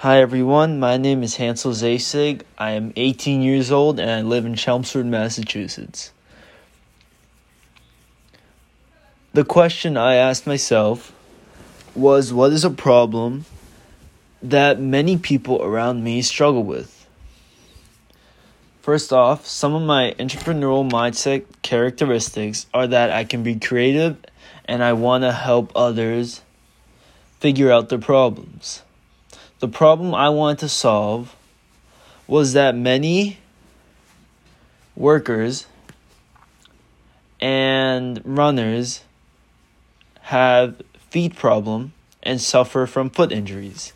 Hi everyone, my name is Hansel Zasig. I am 18 years old and I live in Chelmsford, Massachusetts. The question I asked myself was what is a problem that many people around me struggle with? First off, some of my entrepreneurial mindset characteristics are that I can be creative and I want to help others figure out their problems. The problem I wanted to solve was that many workers and runners have feet problem and suffer from foot injuries.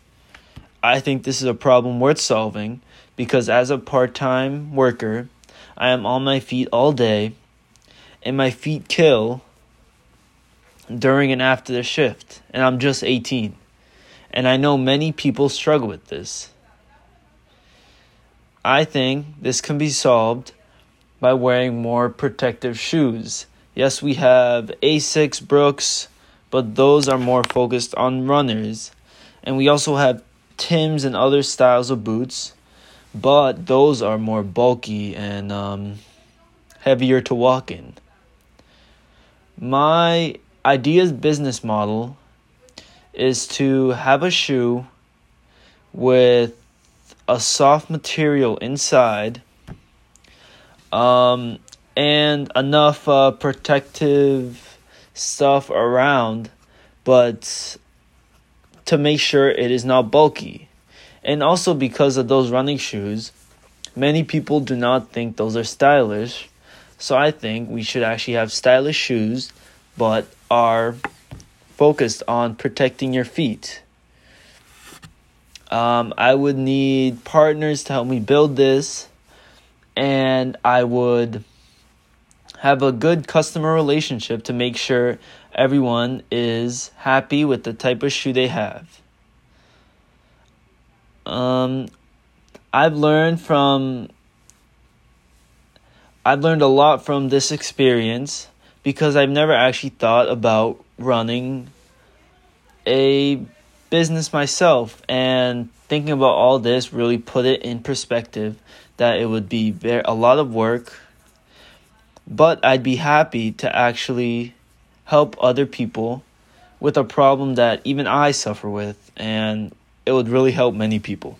I think this is a problem worth solving because as a part-time worker, I am on my feet all day and my feet kill during and after the shift and I'm just 18. And I know many people struggle with this. I think this can be solved by wearing more protective shoes. Yes, we have Asics, Brooks, but those are more focused on runners. And we also have Tim's and other styles of boots, but those are more bulky and um, heavier to walk in. My idea's business model is to have a shoe with a soft material inside um, and enough uh, protective stuff around, but to make sure it is not bulky. And also because of those running shoes, many people do not think those are stylish. So I think we should actually have stylish shoes, but are focused on protecting your feet. Um, I would need partners to help me build this, and I would have a good customer relationship to make sure everyone is happy with the type of shoe they have. Um, I've learned from I've learned a lot from this experience because I've never actually thought about running a business myself and thinking about all this really put it in perspective that it would be a lot of work but I'd be happy to actually help other people with a problem that even I suffer with and it would really help many people.